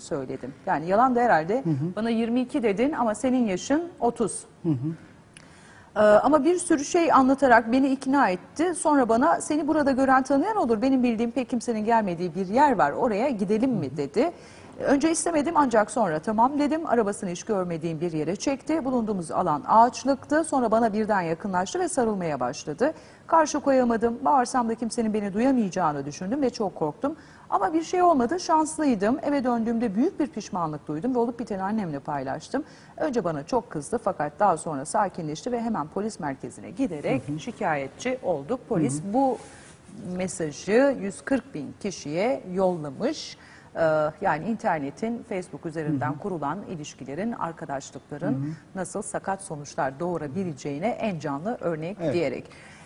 söyledim. Yani yalan da herhalde bana 22 dedin ama senin yaşın 30. Ee, ama bir sürü şey anlatarak beni ikna etti. Sonra bana seni burada gören tanıyan olur. Benim bildiğim pek kimsenin gelmediği bir yer var. Oraya gidelim mi dedi. Önce istemedim ancak sonra tamam dedim. Arabasını hiç görmediğim bir yere çekti. Bulunduğumuz alan ağaçlıktı. Sonra bana birden yakınlaştı ve sarılmaya başladı. Karşı koyamadım. Bağırsam da kimsenin beni duyamayacağını düşündüm ve çok korktum. Ama bir şey olmadı. Şanslıydım. Eve döndüğümde büyük bir pişmanlık duydum ve olup biteni annemle paylaştım. Önce bana çok kızdı fakat daha sonra sakinleşti ve hemen polis merkezine giderek şikayetçi olduk. Polis bu mesajı 140 bin kişiye yollamış. Ee, Yani internetin Facebook üzerinden kurulan ilişkilerin, arkadaşlıkların nasıl sakat sonuçlar doğurabileceğine en canlı örnek Evet. diyerek.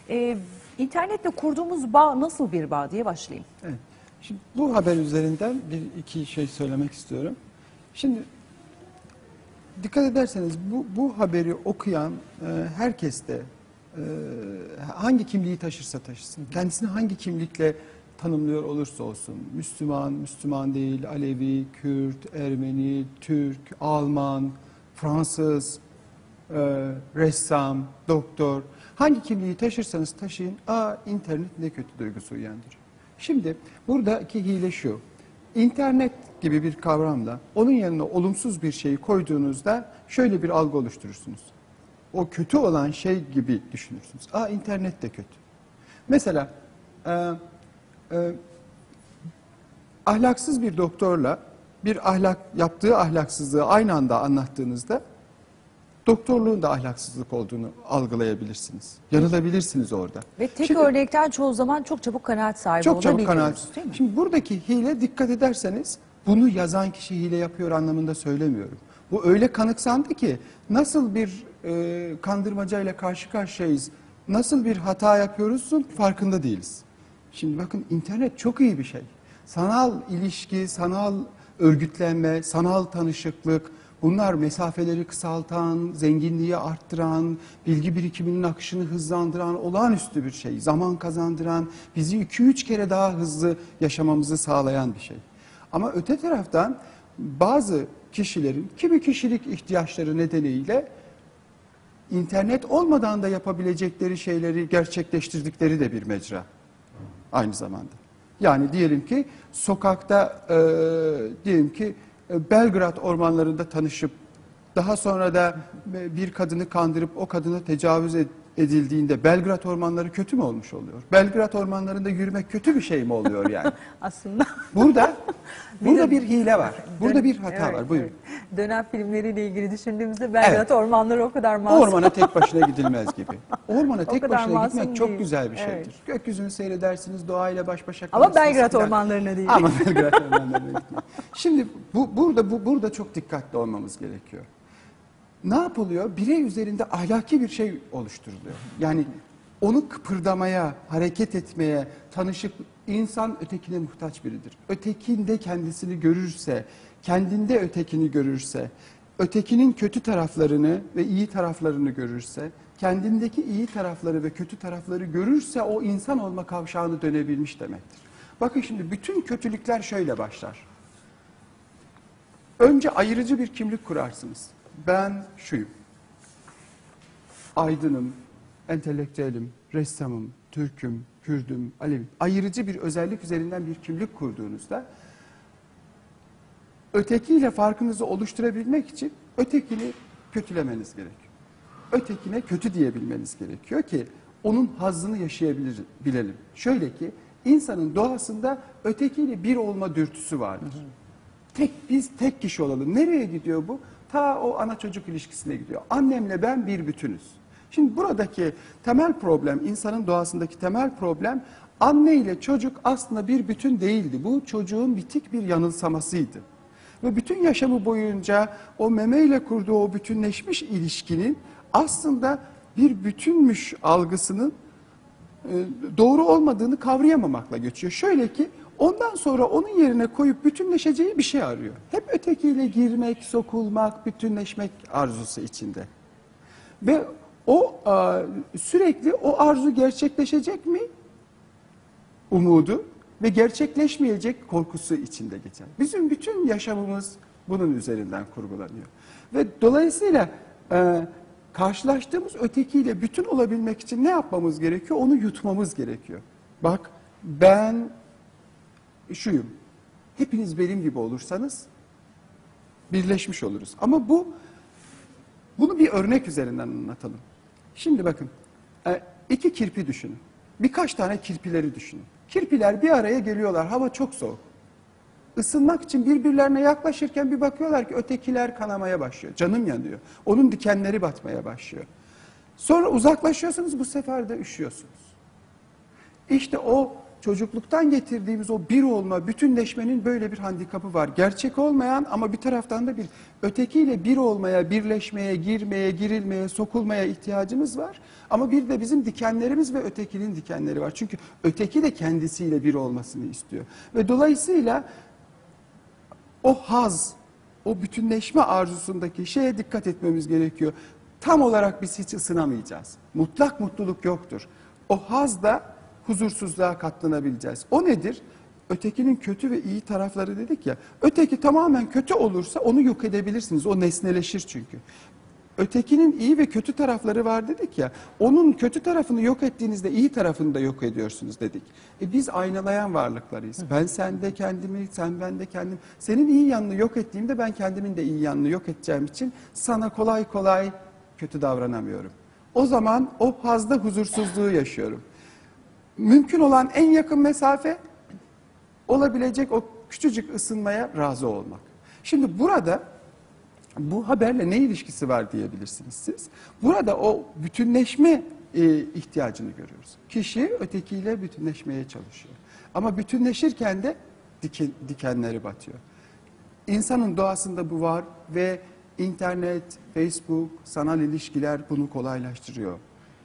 Ee, internetle kurduğumuz bağ nasıl bir bağ diye başlayayım. Evet. Şimdi bu haber üzerinden bir iki şey söylemek istiyorum. Şimdi dikkat ederseniz bu, bu haberi okuyan e, herkes de e, hangi kimliği taşırsa taşısın, kendisini hangi kimlikle tanımlıyor olursa olsun, Müslüman, Müslüman değil, Alevi, Kürt, Ermeni, Türk, Alman, Fransız, e, ressam, doktor, hangi kimliği taşırsanız taşıyın, aa internet ne kötü duygusu uyandırıyor. Şimdi buradaki hile şu, internet gibi bir kavramla onun yanına olumsuz bir şeyi koyduğunuzda şöyle bir algı oluşturursunuz. O kötü olan şey gibi düşünürsünüz. Aa internet de kötü. Mesela e, e, ahlaksız bir doktorla bir ahlak yaptığı ahlaksızlığı aynı anda anlattığınızda doktorluğun da ahlaksızlık olduğunu algılayabilirsiniz. Yanılabilirsiniz orada. Ve tek Şimdi- örnekten çoğu zaman çok çabuk kanaat sahibi çok çabuk kanaat. değil mi? Şimdi buradaki hile dikkat ederseniz bunu yazan kişi hile yapıyor anlamında söylemiyorum. Bu öyle kanıksandı ki nasıl bir e, kandırmacayla karşı karşıyayız, nasıl bir hata yapıyoruzun farkında değiliz. Şimdi bakın internet çok iyi bir şey. Sanal ilişki, sanal örgütlenme, sanal tanışıklık, bunlar mesafeleri kısaltan, zenginliği arttıran, bilgi birikiminin akışını hızlandıran olağanüstü bir şey. Zaman kazandıran, bizi 2-3 kere daha hızlı yaşamamızı sağlayan bir şey. Ama öte taraftan bazı kişilerin kimi kişilik ihtiyaçları nedeniyle internet olmadan da yapabilecekleri şeyleri gerçekleştirdikleri de bir mecra aynı zamanda. Yani diyelim ki sokakta e, diyelim ki e, Belgrad ormanlarında tanışıp daha sonra da e, bir kadını kandırıp o kadına tecavüz ed- edildiğinde Belgrad ormanları kötü mü olmuş oluyor? Belgrad ormanlarında yürümek kötü bir şey mi oluyor yani? Aslında Burada burada bir hile var. Burada bir hata Evet, var. Buyurun. evet. Dönem filmleriyle ilgili düşündüğümüzde Belgrad Evet. ormanları o kadar O masum. ormana tek başına gidilmez gibi. Ormana tek başına gitmek çok değil. güzel bir şeydir. Evet. Gökyüzünü seyredersiniz, doğayla baş başa Ama kalırsınız Belgrad filan. ormanlarına değil. Ama Belgrad ormanlarına gitmek. Şimdi bu, burada bu, burada çok dikkatli olmamız gerekiyor. Ne yapılıyor? Birey üzerinde ahlaki bir şey oluşturuluyor. Yani onu kıpırdamaya, hareket etmeye, tanışıp insan ötekine muhtaç biridir. Ötekinde kendisini görürse, kendinde ötekini görürse, ötekinin kötü taraflarını ve iyi taraflarını görürse, kendindeki iyi tarafları ve kötü tarafları görürse o insan olma kavşağını dönebilmiş demektir. Bakın şimdi bütün kötülükler şöyle başlar. Önce ayırıcı bir kimlik kurarsınız. Ben şuyum. Aydınım, entelektüelim, ressamım, Türk'üm, Kürdüm, Alevim. Ayırıcı bir özellik üzerinden bir kimlik kurduğunuzda ötekiyle farkınızı oluşturabilmek için ötekini kötülemeniz gerekiyor. Ötekine kötü diyebilmeniz gerekiyor ki onun hazzını yaşayabilelim. Şöyle ki insanın doğasında ötekiyle bir olma dürtüsü vardır. Tek biz tek kişi olalım. Nereye gidiyor bu? Ta o ana çocuk ilişkisine gidiyor. Annemle ben bir bütünüz. Şimdi buradaki temel problem, insanın doğasındaki temel problem anne ile çocuk aslında bir bütün değildi. Bu çocuğun bitik bir yanılsamasıydı. Ve bütün yaşamı boyunca o memeyle kurduğu o bütünleşmiş ilişkinin aslında bir bütünmüş algısının e, doğru olmadığını kavrayamamakla geçiyor. Şöyle ki ondan sonra onun yerine koyup bütünleşeceği bir şey arıyor. Hep ötekiyle girmek, sokulmak, bütünleşmek arzusu içinde. Ve o sürekli o arzu gerçekleşecek mi? Umudu ve gerçekleşmeyecek korkusu içinde geçer. Bizim bütün yaşamımız bunun üzerinden kurgulanıyor. Ve dolayısıyla e, karşılaştığımız ötekiyle bütün olabilmek için ne yapmamız gerekiyor? Onu yutmamız gerekiyor. Bak ben şuyum. Hepiniz benim gibi olursanız birleşmiş oluruz. Ama bu bunu bir örnek üzerinden anlatalım. Şimdi bakın e, iki kirpi düşünün. Birkaç tane kirpileri düşünün. Kirpiler bir araya geliyorlar. Hava çok soğuk. Isınmak için birbirlerine yaklaşırken bir bakıyorlar ki ötekiler kanamaya başlıyor. Canım yanıyor. Onun dikenleri batmaya başlıyor. Sonra uzaklaşıyorsunuz bu sefer de üşüyorsunuz. İşte o çocukluktan getirdiğimiz o bir olma, bütünleşmenin böyle bir handikapı var. Gerçek olmayan ama bir taraftan da bir ötekiyle bir olmaya, birleşmeye, girmeye, girilmeye, sokulmaya ihtiyacımız var. Ama bir de bizim dikenlerimiz ve ötekinin dikenleri var. Çünkü öteki de kendisiyle bir olmasını istiyor. Ve dolayısıyla o haz, o bütünleşme arzusundaki şeye dikkat etmemiz gerekiyor. Tam olarak biz hiç ısınamayacağız. Mutlak mutluluk yoktur. O haz da huzursuzluğa katlanabileceğiz. O nedir? Ötekinin kötü ve iyi tarafları dedik ya. Öteki tamamen kötü olursa onu yok edebilirsiniz. O nesneleşir çünkü. Ötekinin iyi ve kötü tarafları var dedik ya. Onun kötü tarafını yok ettiğinizde iyi tarafını da yok ediyorsunuz dedik. E biz aynalayan varlıklarıyız. Ben sende kendimi, sen bende kendim. Senin iyi yanını yok ettiğimde ben kendimin de iyi yanını yok edeceğim için sana kolay kolay kötü davranamıyorum. O zaman o fazla huzursuzluğu yaşıyorum. Mümkün olan en yakın mesafe olabilecek o küçücük ısınmaya razı olmak. Şimdi burada bu haberle ne ilişkisi var diyebilirsiniz siz. Burada o bütünleşme e, ihtiyacını görüyoruz. Kişi ötekiyle bütünleşmeye çalışıyor. Ama bütünleşirken de diken, dikenleri batıyor. İnsanın doğasında bu var ve internet, Facebook, sanal ilişkiler bunu kolaylaştırıyor.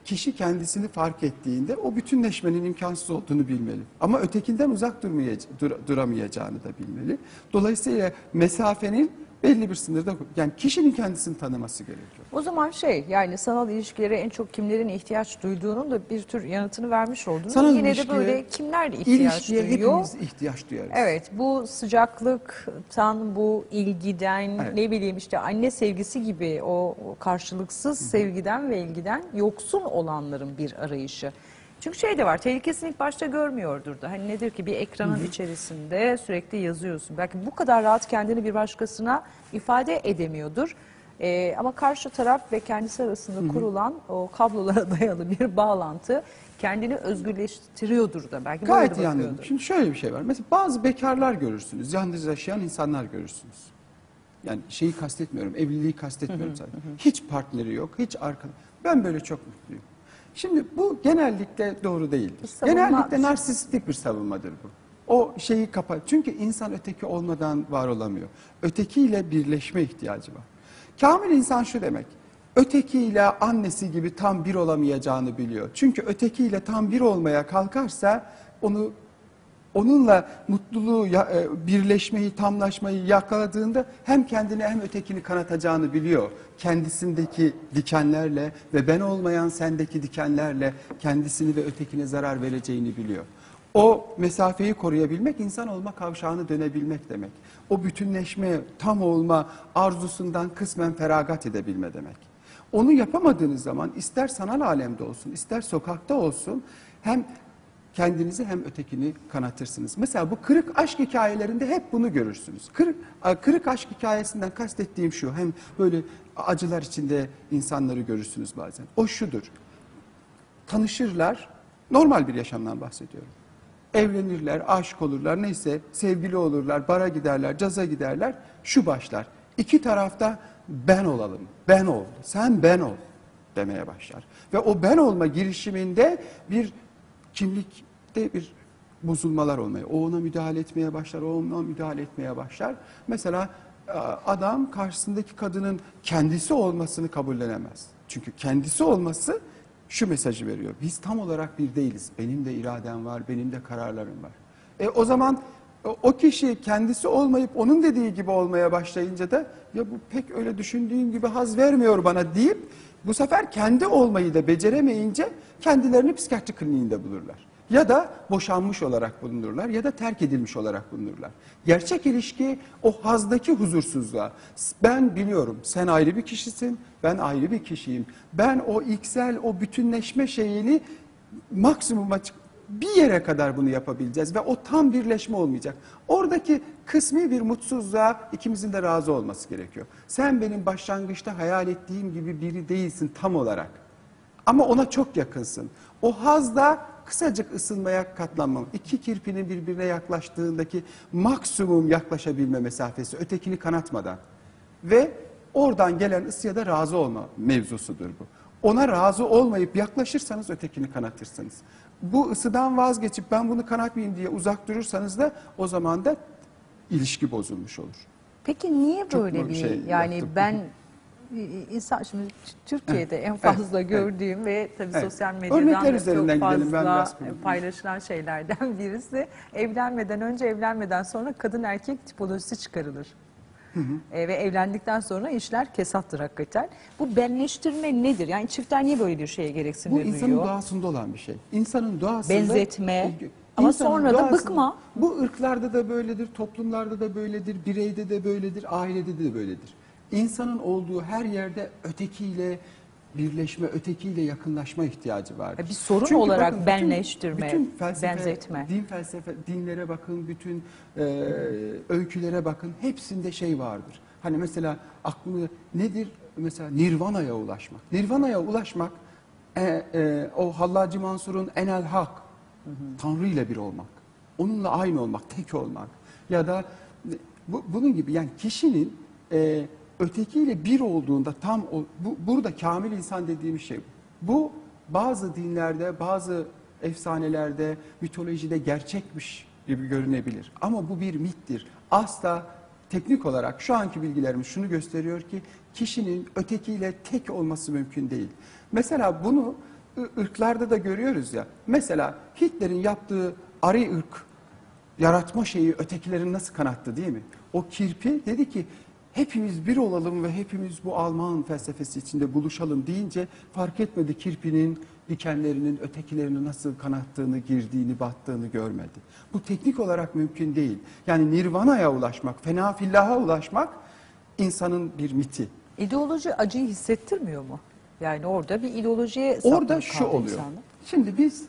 Kişi kendisini fark ettiğinde o bütünleşmenin imkansız olduğunu bilmeli. Ama ötekinden uzak durmayacağını, dur, duramayacağını da bilmeli. Dolayısıyla mesafenin belli bir sınırda yani kişinin kendisini tanıması gerekiyor. O zaman şey yani sanal ilişkilere en çok kimlerin ihtiyaç duyduğunun da bir tür yanıtını vermiş oldunuz. Sanal Yine de ilişkiye- böyle kimler ihtiyaç duyuyor? hepimiz ihtiyaç duyarız. Evet bu sıcaklıktan bu ilgiden Evet. ne bileyim işte anne sevgisi gibi o, o karşılıksız sevgiden ve ilgiden yoksun olanların bir arayışı. Çünkü şey de var tehlikesini ilk başta görmüyordur da hani nedir ki bir ekranın içerisinde sürekli yazıyorsun. Belki bu kadar rahat kendini bir başkasına ifade edemiyordur. Ee, ama karşı taraf ve kendisi arasında kurulan o kablolara dayalı bir bağlantı kendini özgürleştiriyordur da belki Gayet iyi anladım. Şimdi şöyle bir şey var. Mesela bazı bekarlar görürsünüz. Yalnız yaşayan insanlar görürsünüz. Yani şeyi kastetmiyorum, evliliği kastetmiyorum zaten. Hiç partneri yok, hiç arkadaş. Ben böyle çok mutluyum. Şimdi bu genellikle doğru değildir. Savunma- Genellikle narsistik bir savunmadır bu. O şeyi kapat. Çünkü insan öteki olmadan var olamıyor. Ötekiyle birleşme ihtiyacı var. Kamil insan şu demek. Ötekiyle annesi gibi tam bir olamayacağını biliyor. Çünkü ötekiyle tam bir olmaya kalkarsa onu onunla mutluluğu, e, birleşmeyi, tamlaşmayı yakaladığında hem kendini hem ötekini kanatacağını biliyor. Kendisindeki dikenlerle ve ben olmayan sendeki dikenlerle kendisini ve ötekine zarar vereceğini biliyor. O mesafeyi koruyabilmek, insan olma kavşağını dönebilmek demek. O bütünleşme, tam olma arzusundan kısmen feragat edebilme demek. Onu yapamadığınız zaman ister sanal alemde olsun, ister sokakta olsun hem kendinizi hem ötekini kanatırsınız. Mesela bu kırık aşk hikayelerinde hep bunu görürsünüz. Kırık, kırık aşk hikayesinden kastettiğim şu, hem böyle acılar içinde insanları görürsünüz bazen. O şudur, tanışırlar, normal bir yaşamdan bahsediyorum. Evlenirler, aşık olurlar, neyse sevgili olurlar, bara giderler, caza giderler. Şu başlar, iki tarafta ben olalım, ben ol, sen ben ol demeye başlar. Ve o ben olma girişiminde bir kimlikte bir bozulmalar olmaya, o ona müdahale etmeye başlar, o ona müdahale etmeye başlar. Mesela e, adam karşısındaki kadının kendisi olmasını kabullenemez. Çünkü kendisi olması şu mesajı veriyor. Biz tam olarak bir değiliz. Benim de iradem var, benim de kararlarım var. E o zaman o- kişi kendisi olmayıp onun dediği gibi olmaya başlayınca da ya bu pek öyle düşündüğüm gibi haz vermiyor bana deyip bu sefer kendi olmayı da beceremeyince kendilerini psikiyatri kliniğinde bulurlar. Ya da boşanmış olarak bulunurlar ya da terk edilmiş olarak bulunurlar. Gerçek ilişki o hazdaki huzursuzluğa. Ben biliyorum sen ayrı bir kişisin, ben ayrı bir kişiyim. Ben o iksel, o bütünleşme şeyini maksimuma bir yere kadar bunu yapabileceğiz ve o tam birleşme olmayacak. Oradaki kısmi bir mutsuzluğa ikimizin de razı olması gerekiyor. Sen benim başlangıçta hayal ettiğim gibi biri değilsin tam olarak. Ama ona çok yakınsın. O hazda kısacık ısınmaya katlanmam. İki kirpinin birbirine yaklaştığındaki maksimum yaklaşabilme mesafesi ötekini kanatmadan. Ve oradan gelen ısıya da razı olma mevzusudur bu. Ona razı olmayıp yaklaşırsanız ötekini kanatırsınız. Bu ısıdan vazgeçip ben bunu kanatmayayım diye uzak durursanız da o zaman da ilişki bozulmuş olur. Peki niye Çok böyle bir şey yani yaptım? ben insan şimdi Türkiye'de en fazla gördüğüm ve tabii Evet. sosyal medyadan çok fazla paylaşılan şeylerden birisi evlenmeden önce evlenmeden sonra kadın erkek tipolojisi çıkarılır. E, ve evlendikten sonra işler kesattır hakikaten. Bu benleştirme nedir? Yani çiftler niye böyle bir şeye Bu gereksinimi insanın duyuyor? doğasında olan bir şey. İnsanın doğasında... Benzetme. Ama İnsanın sonra da bıkma. Bu ırklarda da böyledir, toplumlarda da böyledir, bireyde de böyledir, ailede de böyledir. İnsanın olduğu her yerde ötekiyle birleşme, ötekiyle yakınlaşma ihtiyacı vardır. E, bir sorun Çünkü olarak bakın bütün- benleştirme, bütün felsefe, benzetme. din felsefe, dinlere bakın, bütün e, öykülere bakın, hepsinde şey vardır. Hani mesela aklını nedir? Mesela Nirvana'ya ulaşmak. Nirvana'ya ulaşmak e, e, o Hallacı Mansur'un enel hak, Tanrı ile bir olmak. Onunla aynı olmak, tek olmak. Ya da bu, bunun gibi yani kişinin e, ötekiyle bir olduğunda tam o, bu, burada kamil insan dediğimiz şey bu. Bu bazı dinlerde, bazı efsanelerde, mitolojide gerçekmiş gibi görünebilir. Ama bu bir mittir. Asla teknik olarak şu anki bilgilerimiz şunu gösteriyor ki kişinin ötekiyle tek olması mümkün değil. Mesela bunu ırklarda da görüyoruz ya. Mesela Hitler'in yaptığı arı ırk yaratma şeyi ötekilerin nasıl kanattı değil mi? O kirpi dedi ki hepimiz bir olalım ve hepimiz bu Alman felsefesi içinde buluşalım deyince fark etmedi kirpinin dikenlerinin ötekilerini nasıl kanattığını, girdiğini, battığını görmedi. Bu teknik olarak mümkün değil. Yani nirvana'ya ulaşmak, fena fillaha ulaşmak insanın bir miti. İdeoloji acıyı hissettirmiyor mu? Yani orada bir ideolojiye Orada şu oluyor. insanlar. Şimdi biz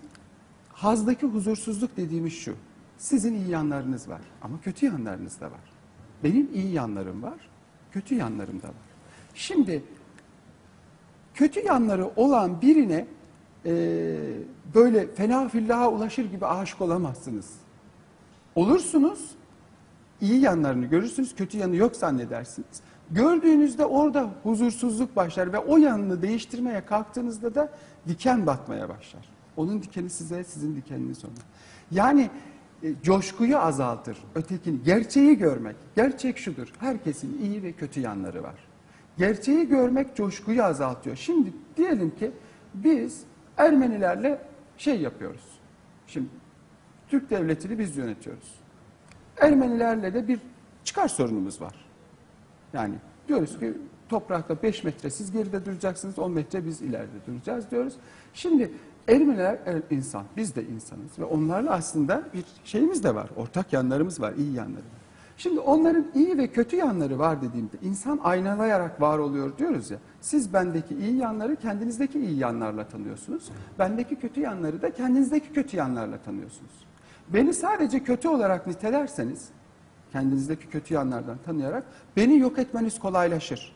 hazdaki huzursuzluk dediğimiz şu. Sizin iyi yanlarınız var ama kötü yanlarınız da var. Benim iyi yanlarım var, kötü yanlarım da var. Şimdi kötü yanları olan birine e, böyle fena fillaha ulaşır gibi aşık olamazsınız. Olursunuz, iyi yanlarını görürsünüz, kötü yanı yok zannedersiniz. Gördüğünüzde orada huzursuzluk başlar ve o yanını değiştirmeye kalktığınızda da diken batmaya başlar. Onun dikeni size, sizin dikeniniz ona. Yani e, coşkuyu azaltır, ötekini, gerçeği görmek. Gerçek şudur, herkesin iyi ve kötü yanları var. Gerçeği görmek coşkuyu azaltıyor. Şimdi diyelim ki biz Ermenilerle şey yapıyoruz. Şimdi Türk devletini biz yönetiyoruz. Ermenilerle de bir çıkar sorunumuz var. Yani diyoruz ki toprakta 5 metre siz geride duracaksınız 10 metre biz ileride duracağız diyoruz. Şimdi Ermeniler er- insan, biz de insanız ve onlarla aslında bir şeyimiz de var. Ortak yanlarımız var, iyi yanları var. Şimdi onların iyi ve kötü yanları var dediğimde insan aynalayarak var oluyor diyoruz ya. Siz bendeki iyi yanları kendinizdeki iyi yanlarla tanıyorsunuz. Bendeki kötü yanları da kendinizdeki kötü yanlarla tanıyorsunuz. Beni sadece kötü olarak nitelerseniz kendinizdeki kötü yanlardan tanıyarak beni yok etmeniz kolaylaşır.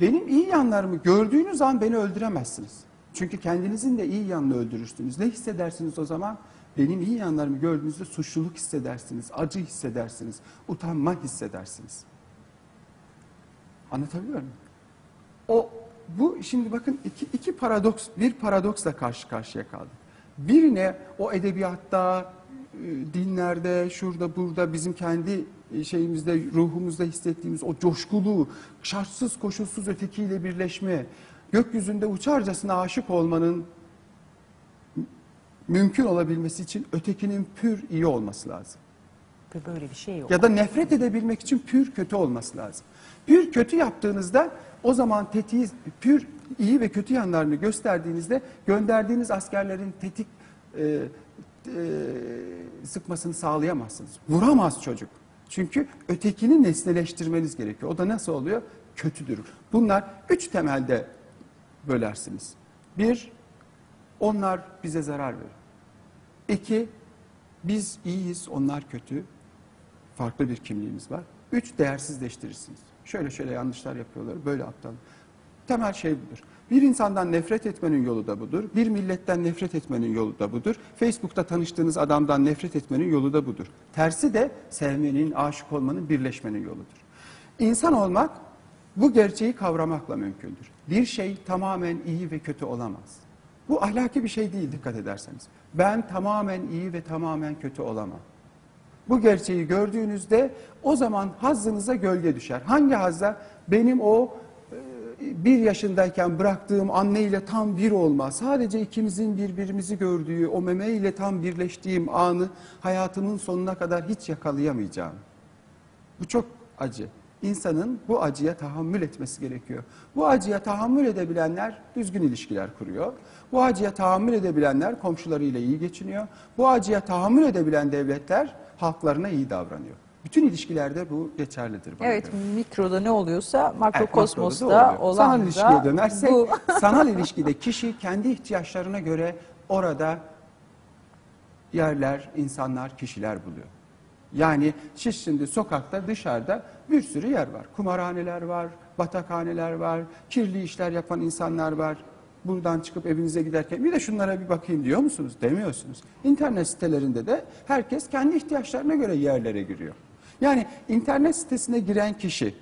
Benim iyi yanlarımı gördüğünüz an beni öldüremezsiniz. Çünkü kendinizin de iyi yanını öldürürsünüz. Ne hissedersiniz o zaman? Benim iyi yanlarımı gördüğünüzde suçluluk hissedersiniz, acı hissedersiniz, utanma hissedersiniz. Anlatabiliyor muyum? O bu şimdi bakın iki, iki paradoks, bir paradoksla karşı karşıya kaldık. Birine o edebiyatta, e, dinlerde, şurada burada bizim kendi e, şeyimizde, ruhumuzda hissettiğimiz o coşkulu, şartsız koşulsuz ötekiyle birleşme, gökyüzünde uçarcasına aşık olmanın mümkün olabilmesi için ötekinin pür iyi olması lazım. Ve Böyle bir şey yok. Ya da nefret edebilmek için pür kötü olması lazım. Pür kötü yaptığınızda o zaman tetiği pür iyi ve kötü yanlarını gösterdiğinizde gönderdiğiniz askerlerin tetik e, e, sıkmasını sağlayamazsınız. Vuramaz çocuk. Çünkü ötekini nesneleştirmeniz gerekiyor. O da nasıl oluyor? Kötüdür. Bunlar üç temelde bölersiniz. Bir, onlar bize zarar verir. İki, biz iyiyiz, onlar kötü. Farklı bir kimliğimiz var. Üç, değersizleştirirsiniz. Şöyle şöyle yanlışlar yapıyorlar, böyle aptal. Temel şey budur. Bir insandan nefret etmenin yolu da budur. Bir milletten nefret etmenin yolu da budur. Facebook'ta tanıştığınız adamdan nefret etmenin yolu da budur. Tersi de sevmenin, aşık olmanın, birleşmenin yoludur. İnsan olmak bu gerçeği kavramakla mümkündür. Bir şey tamamen iyi ve kötü olamaz. Bu ahlaki bir şey değil dikkat ederseniz. Ben tamamen iyi ve tamamen kötü olamam. Bu gerçeği gördüğünüzde o zaman hazzınıza gölge düşer. Hangi hazza? Benim o e, bir yaşındayken bıraktığım anneyle tam bir olma, sadece ikimizin birbirimizi gördüğü, o meme ile tam birleştiğim anı hayatımın sonuna kadar hiç yakalayamayacağım. Bu çok acı. İnsanın bu acıya tahammül etmesi gerekiyor. Bu acıya tahammül edebilenler düzgün ilişkiler kuruyor. Bu acıya tahammül edebilenler komşularıyla iyi geçiniyor. Bu acıya tahammül edebilen devletler halklarına iyi davranıyor. Bütün ilişkilerde bu geçerlidir. bana Evet göre. mikroda ne oluyorsa Evet, makrokosmosta oluyor. olan Sanal da ilişkiye dönersek, bu. sanal ilişkide kişi kendi ihtiyaçlarına göre orada yerler, insanlar, kişiler buluyor. Yani siz şimdi sokakta dışarıda bir sürü yer var. Kumarhaneler var, batakhaneler var, kirli işler yapan insanlar var. Buradan çıkıp evinize giderken bir de şunlara bir bakayım diyor musunuz? Demiyorsunuz. İnternet sitelerinde de herkes kendi ihtiyaçlarına göre yerlere giriyor. Yani internet sitesine giren kişi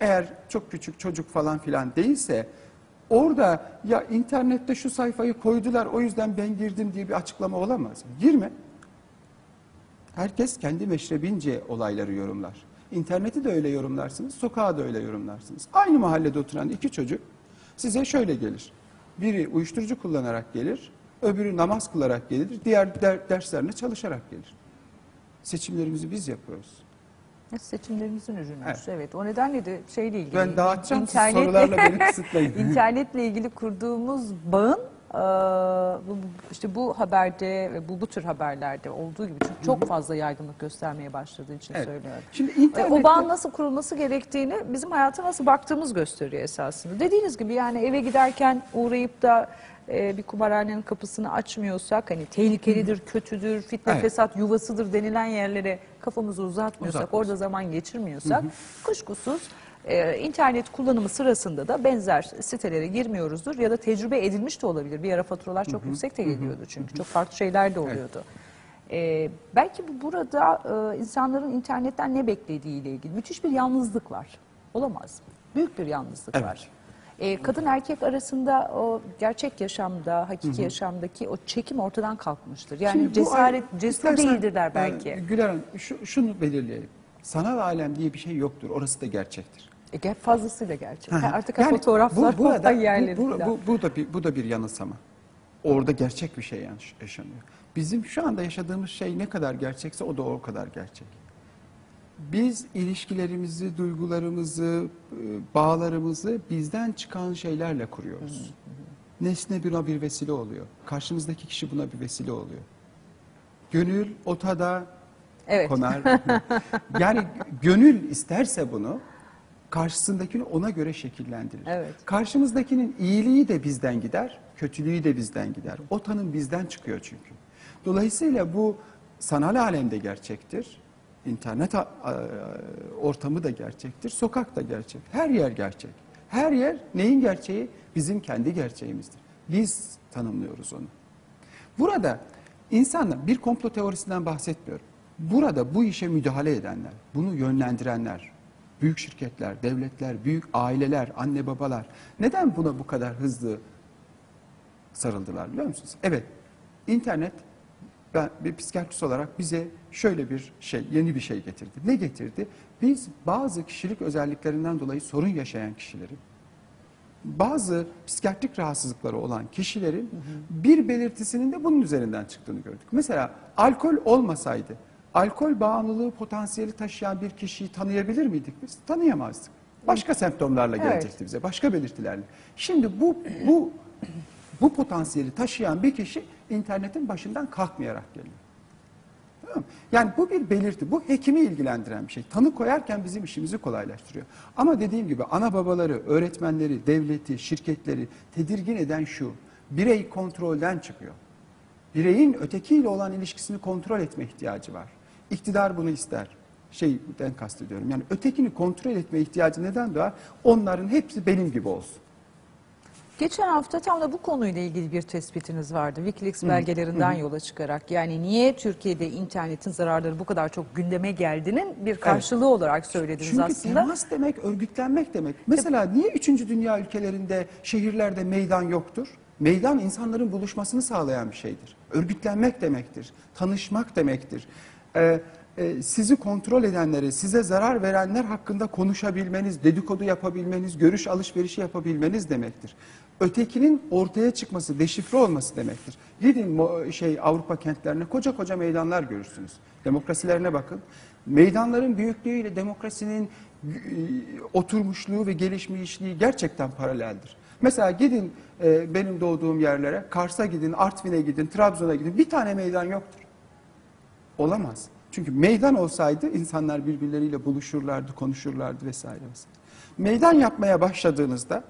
eğer çok küçük çocuk falan filan değilse orada ya internette şu sayfayı koydular o yüzden ben girdim diye bir açıklama olamaz. Girme. Herkes kendi meşrebince olayları yorumlar. İnterneti de öyle yorumlarsınız, sokağı da öyle yorumlarsınız. Aynı mahallede oturan iki çocuk size şöyle gelir. Biri uyuşturucu kullanarak gelir, öbürü namaz kılarak gelir, diğer der- derslerine çalışarak gelir. Seçimlerimizi biz yapıyoruz. Seçimlerimizin ürünüdür. Evet. Evet. O nedenle de şeyle ilgili. Ben dağıtacağım siz internetle- sorularla beni kısıtlayın. İnternetle ilgili kurduğumuz bağın işte bu haberde ve bu bu tür haberlerde olduğu gibi çünkü çok fazla yaygınlık göstermeye başladığı için Evet. söylüyorum. Şimdi E, internette... O bağın nasıl kurulması gerektiğini bizim hayata nasıl baktığımız gösteriyor esasında. Dediğiniz gibi yani eve giderken uğrayıp da e, bir kumarhanenin kapısını açmıyorsak hani tehlikelidir, kötüdür, fitne Evet. fesat yuvasıdır denilen yerlere kafamızı uzatmıyorsak, Uzatmıyoruz. orada zaman geçirmiyorsak kuşkusuz e, internet kullanımı sırasında da benzer sitelere girmiyoruzdur ya da tecrübe edilmiş de olabilir. Bir ara faturalar çok yüksek de geliyordu çünkü çok farklı şeyler de oluyordu. E, belki bu burada e, insanların internetten ne beklediğiyle ilgili müthiş bir yalnızlık var. Olamaz? Büyük bir yalnızlık Evet. var. E, kadın erkek arasında o gerçek yaşamda, hakiki yaşamdaki o çekim ortadan kalkmıştır. Yani Şimdi cesaret, ay- cesur değildirler e, belki. Güler Hanım şu, şunu belirleyelim. Sanal alem diye bir şey yoktur. Orası da gerçektir. E, fazlasıyla gerçek. Hı. Artık Yani fotoğraflar bu, burada, yerleri bu, bu, bu, bu da bir, bu da bir yanılsama. Orada gerçek bir şey yaş- yaşanıyor. Bizim şu anda yaşadığımız şey ne kadar gerçekse o da o kadar gerçek. Biz ilişkilerimizi, duygularımızı, e, bağlarımızı bizden çıkan şeylerle kuruyoruz. Nesne buna bir vesile oluyor. Karşımızdaki kişi buna bir vesile oluyor. Gönül otada Evet. konar. yani gönül isterse bunu karşısındakini ona göre şekillendirir. Evet. Karşımızdakinin iyiliği de bizden gider, kötülüğü de bizden gider. O tanım bizden çıkıyor çünkü. Dolayısıyla bu sanal alemde gerçektir. İnternet ortamı da gerçektir, sokak da gerçek. Her yer gerçek. Her yer neyin gerçeği? Bizim kendi gerçeğimizdir. Biz tanımlıyoruz onu. Burada insanlar bir komplo teorisinden bahsetmiyorum. Burada bu işe müdahale edenler, bunu yönlendirenler, büyük şirketler, devletler, büyük aileler, anne babalar neden buna bu kadar hızlı sarıldılar biliyor musunuz? Evet, internet ben bir psikiyatrist olarak bize şöyle bir şey, yeni bir şey getirdi. Ne getirdi? Biz bazı kişilik özelliklerinden dolayı sorun yaşayan kişilerin, bazı psikiyatrik rahatsızlıkları olan kişilerin bir belirtisinin de bunun üzerinden çıktığını gördük. Mesela alkol olmasaydı, alkol bağımlılığı potansiyeli taşıyan bir kişiyi tanıyabilir miydik biz? Tanıyamazdık. Başka semptomlarla Evet. gelecekti bize, başka belirtilerle. Şimdi bu bu bu potansiyeli taşıyan bir kişi internetin başından kalkmayarak geliyor. Tamam mı? Yani bu bir belirti. Bu hekimi ilgilendiren bir şey. Tanı koyarken bizim işimizi kolaylaştırıyor. Ama dediğim gibi ana babaları, öğretmenleri, devleti, şirketleri tedirgin eden şu. Birey kontrolden çıkıyor. Bireyin ötekiyle olan ilişkisini kontrol etme ihtiyacı var. İktidar bunu ister. Şeyden kastediyorum. Yani ötekini kontrol etme ihtiyacı neden doğar? Onların hepsi benim gibi olsun. Geçen hafta tam da bu konuyla ilgili bir tespitiniz vardı. Wikileaks belgelerinden yola çıkarak. Yani niye Türkiye'de internetin zararları bu kadar çok gündeme geldiğinin bir karşılığı olarak söylediniz Çünkü aslında. temas demek örgütlenmek demek. Mesela niye 3. dünya ülkelerinde şehirlerde meydan yoktur? Meydan insanların buluşmasını sağlayan bir şeydir. Örgütlenmek demektir. Tanışmak demektir. Ee, e, sizi kontrol edenleri, size zarar verenler hakkında konuşabilmeniz, dedikodu yapabilmeniz, görüş alışverişi yapabilmeniz demektir. Ötekinin ortaya çıkması, deşifre olması demektir. Gidin şey Avrupa kentlerine koca koca meydanlar görürsünüz. Demokrasilerine bakın. Meydanların büyüklüğüyle demokrasinin e, oturmuşluğu ve gelişmişliği gerçekten paraleldir. Mesela gidin e, benim doğduğum yerlere, Kars'a gidin, Artvin'e gidin, Trabzon'a gidin. Bir tane meydan yoktur. Olamaz. Çünkü meydan olsaydı insanlar birbirleriyle buluşurlardı, konuşurlardı vesaire vesaire. Meydan yapmaya başladığınızda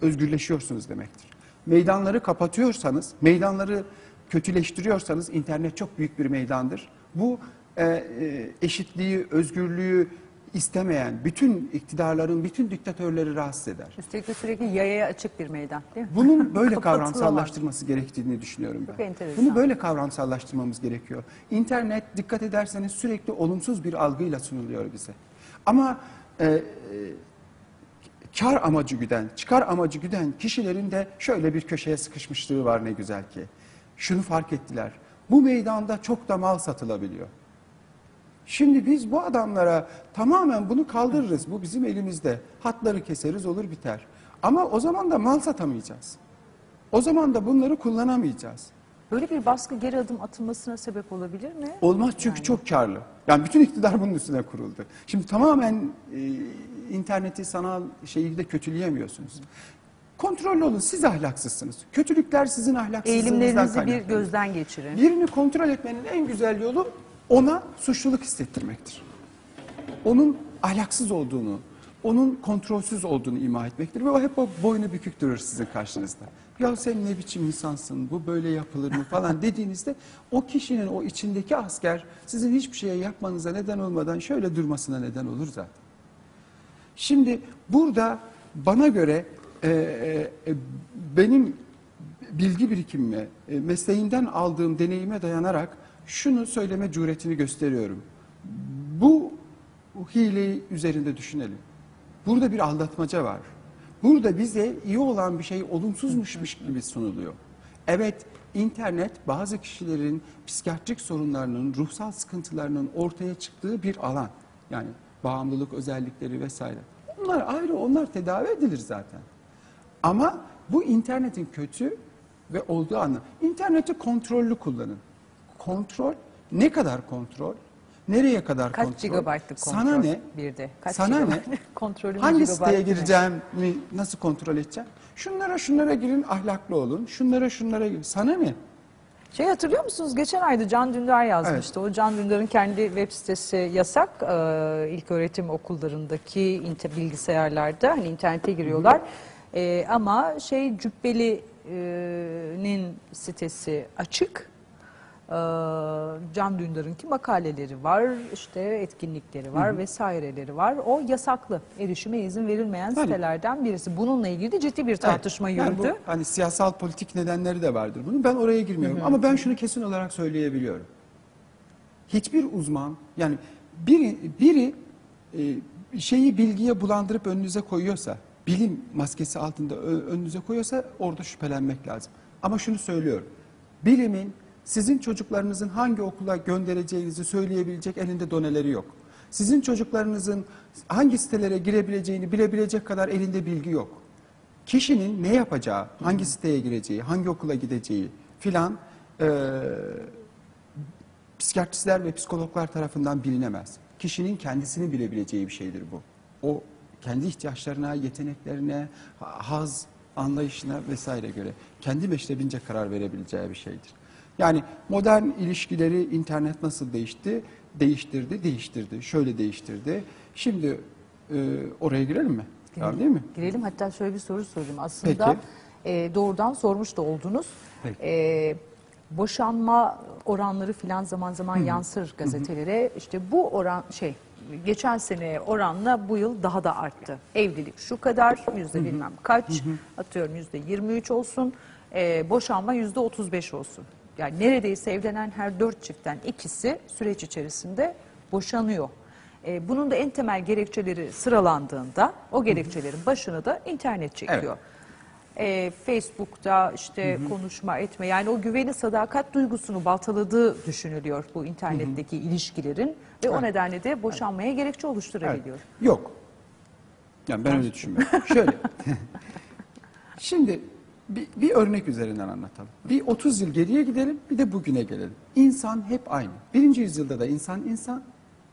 özgürleşiyorsunuz demektir. Meydanları kapatıyorsanız, meydanları kötüleştiriyorsanız internet çok büyük bir meydandır. Bu e, e, eşitliği, özgürlüğü istemeyen bütün iktidarların, bütün diktatörleri rahatsız eder. Üstelik de sürekli yayaya açık bir meydan değil mi? Bunun böyle kavramsallaştırması gerektiğini düşünüyorum Çok ben. enteresan. Bunu böyle kavramsallaştırmamız gerekiyor. İnternet dikkat ederseniz sürekli olumsuz bir algıyla sunuluyor bize. Ama e, e, kar amacı güden, çıkar amacı güden kişilerin de şöyle bir köşeye sıkışmışlığı var ne güzel ki. Şunu fark ettiler. Bu meydanda çok da mal satılabiliyor. Şimdi biz bu adamlara tamamen bunu kaldırırız. Bu bizim elimizde. Hatları keseriz olur biter. Ama o zaman da mal satamayacağız. O zaman da bunları kullanamayacağız. Böyle bir baskı geri adım atılmasına sebep olabilir mi? Olmaz çünkü çok karlı. Yani bütün iktidar bunun üstüne kuruldu. Şimdi tamamen e, interneti sanal şeyi de kötüleyemiyorsunuz. Kontrollü olun. Siz ahlaksızsınız. Kötülükler sizin ahlaksızlığınızdan Eğilimlerinizi bir kaynaklanıyor. gözden geçirin. Birini kontrol etmenin en güzel yolu ona suçluluk hissettirmektir. Onun ahlaksız olduğunu, onun kontrolsüz olduğunu ima etmektir. Ve o hep o boynu bükük durur sizin karşınızda. Ya sen ne biçim insansın, bu böyle yapılır mı falan dediğinizde o kişinin o içindeki asker sizin hiçbir şeye yapmanıza neden olmadan şöyle durmasına neden olur zaten. Şimdi burada bana göre e, e, e, benim bilgi birikimime, e, mesleğinden aldığım deneyime dayanarak şunu söyleme cüretini gösteriyorum. Bu hileyi üzerinde düşünelim. Burada bir aldatmaca var. Burada bize iyi olan bir şey olumsuzmuşmuş gibi sunuluyor. Evet, internet bazı kişilerin psikiyatrik sorunlarının, ruhsal sıkıntılarının ortaya çıktığı bir alan. Yani bağımlılık özellikleri vesaire. Onlar ayrı, onlar tedavi edilir zaten. Ama bu internetin kötü ve olduğu anla. İnterneti kontrollü kullanın. Kontrol, ne kadar kontrol? Nereye kadar Kaç kontrol? gigabaytlık kontrol Sana ne? bir de? Kaç Sana ne? Hangi gigabaytı siteye ne? gireceğim mi nasıl kontrol edeceğim? Şunlara şunlara girin ahlaklı olun. Şunlara şunlara girin. Sana ne? Şey hatırlıyor musunuz? Geçen ayda Can Dündar yazmıştı. O Can Dündar'ın kendi web sitesi yasak. Ee, ilk öğretim okullarındaki inte- bilgisayarlarda hani internete giriyorlar. Ee, ama şey Cübbeli'nin sitesi açık. Ee, Can Dündar'ınki makaleleri var, işte etkinlikleri var vesaireleri var. O yasaklı. Erişime izin verilmeyen Tabii. sitelerden birisi. Bununla ilgili de ciddi bir tartışma Evet, yani yürüdü. bu hani siyasal politik nedenleri de vardır bunun. Ben oraya girmiyorum. Ama ben şunu kesin olarak söyleyebiliyorum. Hiçbir uzman yani biri biri e, şeyi bilgiye bulandırıp önünüze koyuyorsa, bilim maskesi altında önünüze koyuyorsa orada şüphelenmek lazım. Ama şunu söylüyorum. Bilimin sizin çocuklarınızın hangi okula göndereceğinizi söyleyebilecek elinde doneleri yok. Sizin çocuklarınızın hangi sitelere girebileceğini bilebilecek kadar elinde bilgi yok. Kişinin ne yapacağı, hangi siteye gireceği, hangi okula gideceği filan eee psikiyatristler ve psikologlar tarafından bilinemez. Kişinin kendisinin bilebileceği bir şeydir bu. O kendi ihtiyaçlarına, yeteneklerine, ha- haz anlayışına vesaire göre kendi meşrebince karar verebileceği bir şeydir. Yani modern ilişkileri internet nasıl değişti? Değiştirdi, değiştirdi. Şöyle değiştirdi. Şimdi e, oraya girelim mi? Ya, değil mi? Girelim hatta şöyle bir soru sorayım. Aslında e, doğrudan sormuş da oldunuz. Peki. E, boşanma oranları filan zaman zaman yansır gazetelere. İşte bu oran şey geçen sene oranla bu yıl daha da arttı. Evlilik şu kadar yüzde bilmem kaç atıyorum yüzde 23 olsun. E, boşanma yüzde 35 olsun. Yani neredeyse evlenen her dört çiftten ikisi süreç içerisinde boşanıyor. E, bunun da en temel gerekçeleri sıralandığında o gerekçelerin başını da internet çekiyor. E, Facebook'ta işte konuşma etme yani o güveni sadakat duygusunu baltaladığı düşünülüyor bu internetteki ilişkilerin ve o nedenle de boşanmaya gerekçe Evet. oluşturabiliyor. Yok. Yani ben öyle düşünmüyorum. Şöyle. Şimdi bir, bir örnek üzerinden anlatalım. Bir 30 yıl geriye gidelim, bir de bugüne gelelim. İnsan hep aynı. Birinci yüzyılda da insan insan,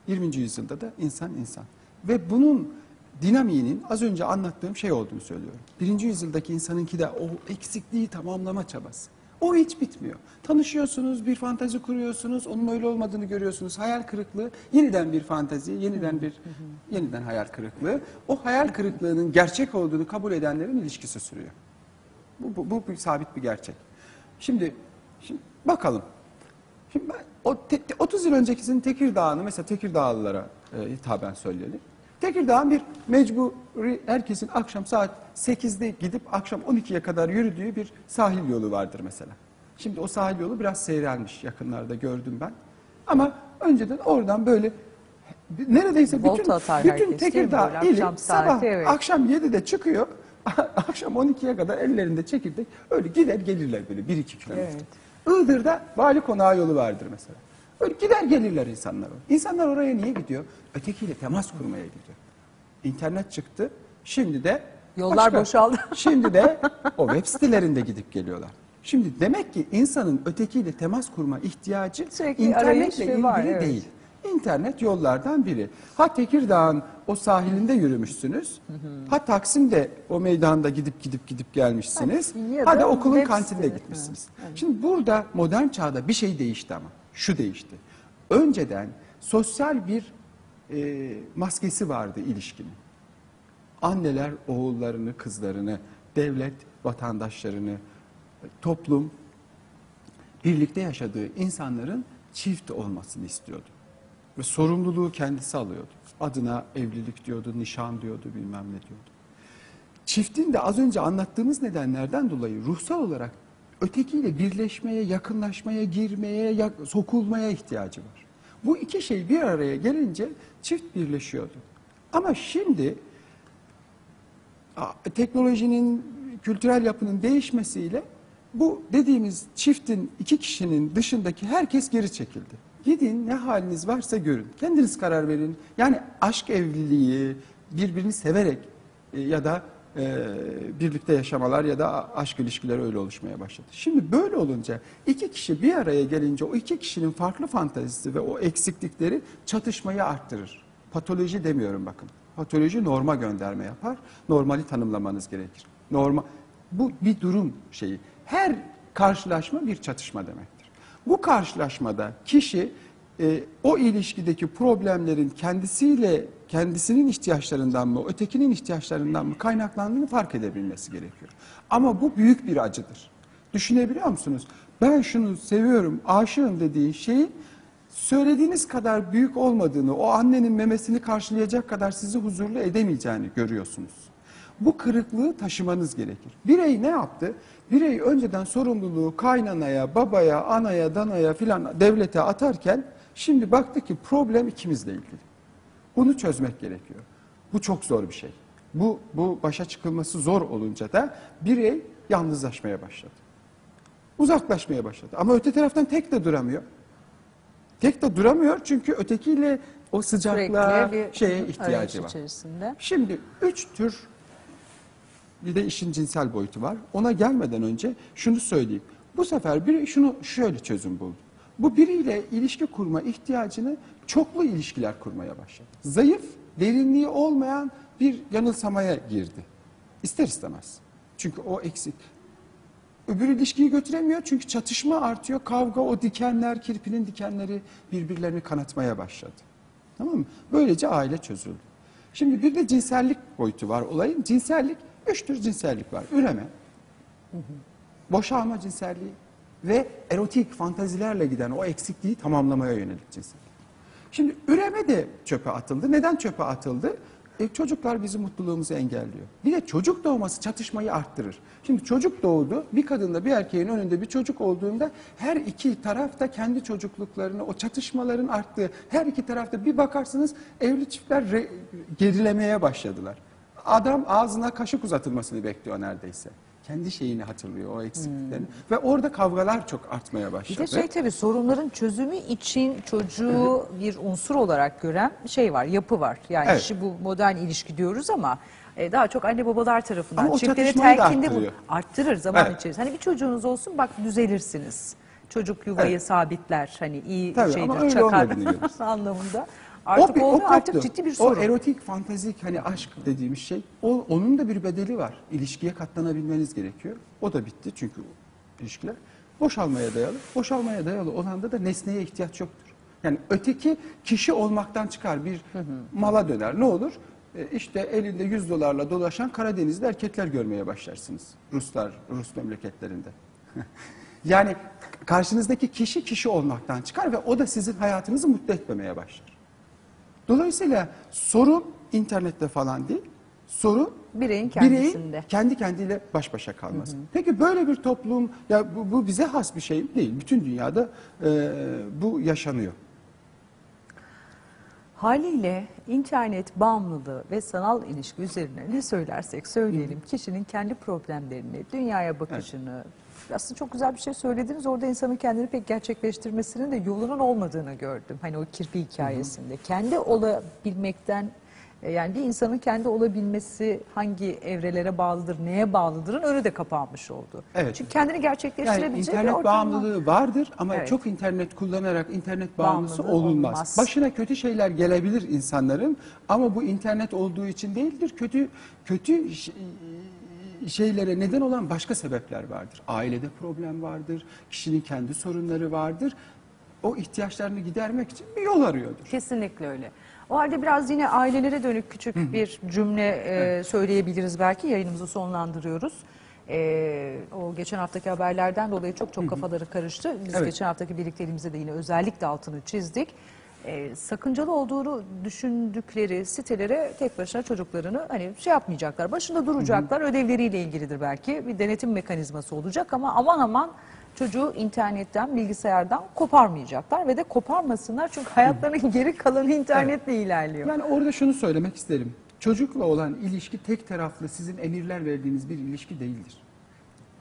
20. yüzyılda da insan insan. Ve bunun dinamiğinin az önce anlattığım şey olduğunu söylüyorum. Birinci yüzyıldaki insanınki de o eksikliği tamamlama çabası. O hiç bitmiyor. Tanışıyorsunuz, bir fantazi kuruyorsunuz, onun öyle olmadığını görüyorsunuz. Hayal kırıklığı, yeniden bir fantazi, yeniden bir yeniden hayal kırıklığı. O hayal kırıklığının gerçek olduğunu kabul edenlerin ilişkisi sürüyor. Bu, bu, bu bir sabit bir gerçek. Şimdi, şimdi bakalım. Şimdi ben, o te- te- 30 yıl öncekisinin Tekirdağ'ını mesela Tekirdağlılara e, hitaben söyleyelim. Tekirdağ'ın bir mecburi herkesin akşam saat 8'de gidip akşam 12'ye kadar yürüdüğü bir sahil yolu vardır mesela. Şimdi o sahil yolu biraz seyrelmiş yakınlarda gördüm ben. Ama önceden oradan böyle neredeyse bütün, bütün herkes? Tekirdağ ili akşam sabah evet. akşam 7'de çıkıyor. Akşam 12'ye kadar ellerinde çekirdek öyle gider gelirler böyle 1-2 kilometre. Evet. Iğdır'da vali konağı yolu vardır mesela. Öyle gider gelirler insanlar. İnsanlar oraya niye gidiyor? Ötekiyle temas kurmaya gidiyor. İnternet çıktı. Şimdi de Yollar boşaldı. Şimdi de o web sitelerinde gidip geliyorlar. Şimdi demek ki insanın ötekiyle temas kurma ihtiyacı Sürekli internetle ilgili var, evet. değil. İnternet yollardan biri. Ha Tekirdağ'ın o sahilinde yürümüşsünüz. Ha Taksim'de o meydanda gidip gidip gidip gelmişsiniz. Ya Ha da okulun web sitesi. gitmişsiniz. Şimdi burada modern çağda bir şey değişti ama. Şu değişti. Önceden sosyal bir e, maskesi vardı ilişkinin. Anneler oğullarını, kızlarını, devlet vatandaşlarını, toplum birlikte yaşadığı insanların çift olmasını istiyordu. Ve sorumluluğu kendisi alıyordu. Adına evlilik diyordu, nişan diyordu, bilmem ne diyordu. Çiftin de az önce anlattığımız nedenlerden dolayı ruhsal olarak ötekiyle birleşmeye, yakınlaşmaya, girmeye, yak- sokulmaya ihtiyacı var. Bu iki şey bir araya gelince çift birleşiyordu. Ama şimdi teknolojinin, kültürel yapının değişmesiyle bu dediğimiz çiftin iki kişinin dışındaki herkes geri çekildi. Gidin ne haliniz varsa görün. Kendiniz karar verin. Yani aşk evliliği birbirini severek e, ya da e, birlikte yaşamalar ya da aşk ilişkileri öyle oluşmaya başladı. Şimdi böyle olunca iki kişi bir araya gelince o iki kişinin farklı fantezisi ve o eksiklikleri çatışmayı arttırır. Patoloji demiyorum bakın. Patoloji norma gönderme yapar. Normali tanımlamanız gerekir. Norma bu bir durum şeyi. Her karşılaşma bir çatışma demektir. Bu karşılaşmada kişi e, o ilişkideki problemlerin kendisiyle kendisinin ihtiyaçlarından mı, ötekinin ihtiyaçlarından mı kaynaklandığını fark edebilmesi gerekiyor. Ama bu büyük bir acıdır. Düşünebiliyor musunuz? Ben şunu seviyorum, aşığım dediğin şeyi söylediğiniz kadar büyük olmadığını, o annenin memesini karşılayacak kadar sizi huzurlu edemeyeceğini görüyorsunuz. Bu kırıklığı taşımanız gerekir. Birey ne yaptı? Birey önceden sorumluluğu kaynanaya, babaya, anaya, danaya filan devlete atarken şimdi baktı ki problem ikimizle ilgili. Bunu çözmek gerekiyor. Bu çok zor bir şey. Bu, bu başa çıkılması zor olunca da birey yalnızlaşmaya başladı. Uzaklaşmaya başladı. Ama öte taraftan tek de duramıyor. Tek de duramıyor çünkü ötekiyle o sıcaklığa, şeye ihtiyacı var. içerisinde. Şimdi üç tür bir de işin cinsel boyutu var. Ona gelmeden önce şunu söyleyeyim. Bu sefer biri şunu şöyle çözüm buldu. Bu biriyle ilişki kurma ihtiyacını çoklu ilişkiler kurmaya başladı. Zayıf, derinliği olmayan bir yanılsamaya girdi. İster istemez. Çünkü o eksik. Öbür ilişkiyi götüremiyor çünkü çatışma artıyor. Kavga, o dikenler, kirpinin dikenleri birbirlerini kanatmaya başladı. Tamam mı? Böylece aile çözüldü. Şimdi bir de cinsellik boyutu var olayın. Cinsellik, üç tür cinsellik var. Üreme, boşalma cinselliği ve erotik fantazilerle giden o eksikliği tamamlamaya yönelik cinsellik. Şimdi üreme de çöpe atıldı. Neden çöpe atıldı? E, çocuklar bizim mutluluğumuzu engelliyor. Bir de çocuk doğması çatışmayı arttırır. Şimdi çocuk doğdu, bir kadınla bir erkeğin önünde bir çocuk olduğunda her iki taraf da kendi çocukluklarını, o çatışmaların arttığı, her iki tarafta bir bakarsınız evli çiftler gerilemeye başladılar. Adam ağzına kaşık uzatılmasını bekliyor neredeyse. Kendi şeyini hatırlıyor o eksikliklerini. Ve orada kavgalar çok artmaya Bir başladı. de şey tabii sorunların çözümü için çocuğu bir unsur olarak gören şey var, yapı var. Yani Evet. işi bu modern ilişki diyoruz ama e, daha çok anne babalar tarafından Ama çiftlere telkinde bu arttırır zaman Evet. içerisinde. Hani bir çocuğunuz olsun bak düzelirsiniz. Çocuk yuvayı Evet. sabitler. Hani iyi Tabii, şeydir, çakar anlamında. Artık bir- olmuyor, artık koptu. ciddi bir O sorun. erotik, fantazik hani aşk dediğimiz şey, o, onun da bir bedeli var. İlişkiye katlanabilmeniz gerekiyor. O da bitti çünkü ilişkiler boşalmaya dayalı. Boşalmaya dayalı olanda da nesneye ihtiyaç yoktur. Yani öteki kişi olmaktan çıkar bir mala döner. Ne olur? E, işte elinde 100 dolarla dolaşan Karadenizli erkekler görmeye başlarsınız. Ruslar, Rus memleketlerinde. yani karşınızdaki kişi kişi olmaktan çıkar ve o da sizin hayatınızı mutlu etmemeye başlar. Dolayısıyla sorun internette falan değil. Sorun Bireyin bireyin kendisinde. kendi kendiyle baş başa kalması. Peki böyle bir toplum ya bu, bu bize has bir şey değil. Bütün dünyada e, bu yaşanıyor. Haliyle internet bağımlılığı ve sanal ilişki üzerine ne söylersek söyleyelim kişinin kendi problemlerini, dünyaya bakışını, aslında çok güzel bir şey söylediniz. Orada insanın kendini pek gerçekleştirmesinin de yolunun olmadığını gördüm. Hani o kirpi hikayesinde. Kendi olabilmekten e, yani bir insanın kendi olabilmesi hangi evrelere bağlıdır, neye bağlıdırın önü de kapanmış oldu. Evet. Çünkü kendini Yani gerçekleştirebilecek bir internet ortam var. bağımlılığı vardır ama Evet. çok internet kullanarak internet bağımlısı Bağımlılığı olunmaz. olmaz. Başına kötü şeyler gelebilir insanların ama bu internet olduğu için değildir. Kötü kötü ş- şeylere neden olan başka sebepler vardır. Ailede problem vardır, kişinin kendi sorunları vardır. O ihtiyaçlarını gidermek için bir yol arıyordur. Kesinlikle öyle. O halde biraz yine ailelere dönük küçük bir cümle e, söyleyebiliriz belki. Yayınımızı sonlandırıyoruz. E, o geçen haftaki haberlerden dolayı çok çok kafaları karıştı. Biz Evet. geçen haftaki birlikteliğimizde de yine özellikle altını çizdik. E, sakıncalı olduğunu düşündükleri sitelere tek başına çocuklarını hani şey yapmayacaklar. Başında duracaklar. Ödevleriyle ilgilidir belki. Bir denetim mekanizması olacak ama aman aman çocuğu internetten, bilgisayardan koparmayacaklar ve de koparmasınlar çünkü hayatlarının geri kalanı internetle ilerliyor. Yani orada şunu söylemek isterim. Çocukla olan ilişki tek taraflı sizin emirler verdiğiniz bir ilişki değildir.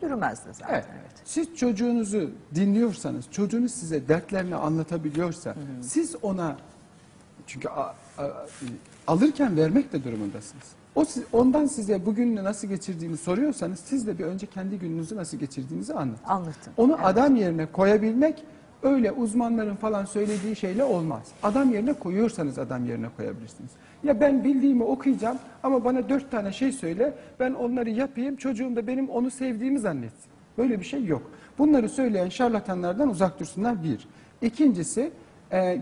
Yürümez de zaten. Evet. Evet. Siz çocuğunuzu dinliyorsanız, çocuğunuz size dertlerini anlatabiliyorsa, siz ona çünkü a- a- alırken vermek de durumundasınız. O ondan size bugününü nasıl geçirdiğini soruyorsanız siz de bir önce kendi gününüzü nasıl geçirdiğinizi anlatın. Anlatın. Onu Evet. adam yerine koyabilmek öyle uzmanların falan söylediği şeyle olmaz. Adam yerine koyuyorsanız adam yerine koyabilirsiniz. Ya ben bildiğimi okuyacağım ama bana dört tane şey söyle ben onları yapayım çocuğum da benim onu sevdiğimi zannetsin. Böyle bir şey yok. Bunları söyleyen şarlatanlardan uzak dursunlar bir. İkincisi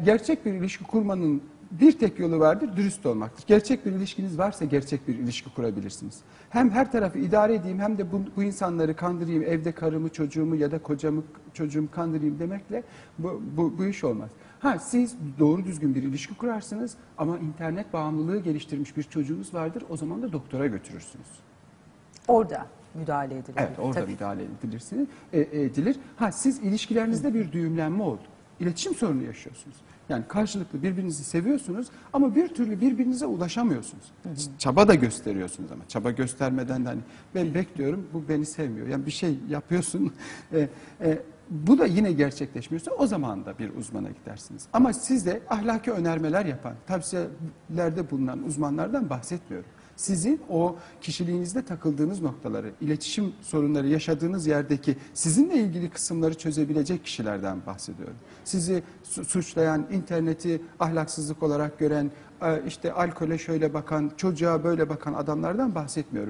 gerçek bir ilişki kurmanın bir tek yolu vardır, dürüst olmaktır. Gerçek bir ilişkiniz varsa gerçek bir ilişki kurabilirsiniz. Hem her tarafı idare edeyim hem de bu, bu insanları kandırayım, evde karımı, çocuğumu ya da kocamı, çocuğumu kandırayım demekle bu, bu, bu iş olmaz. Ha siz doğru düzgün bir ilişki kurarsınız ama internet bağımlılığı geliştirmiş bir çocuğunuz vardır o zaman da doktora götürürsünüz. Orada müdahale edilir. Evet orada Tabii. müdahale edilirsiniz, e, edilir. Ha siz ilişkilerinizde bir düğümlenme oldu. İletişim sorunu yaşıyorsunuz. Yani karşılıklı birbirinizi seviyorsunuz ama bir türlü birbirinize ulaşamıyorsunuz. Çaba da gösteriyorsunuz ama çaba göstermeden de hani ben bekliyorum bu beni sevmiyor. Yani bir şey yapıyorsun. e, e, bu da yine gerçekleşmiyorsa o zaman da bir uzmana gidersiniz. Ama siz de ahlaki önermeler yapan, tavsiyelerde bulunan uzmanlardan bahsetmiyorum. Sizin o kişiliğinizde takıldığınız noktaları, iletişim sorunları yaşadığınız yerdeki sizinle ilgili kısımları çözebilecek kişilerden bahsediyorum. Sizi su- suçlayan, interneti ahlaksızlık olarak gören, e, işte alkole şöyle bakan, çocuğa böyle bakan adamlardan bahsetmiyorum.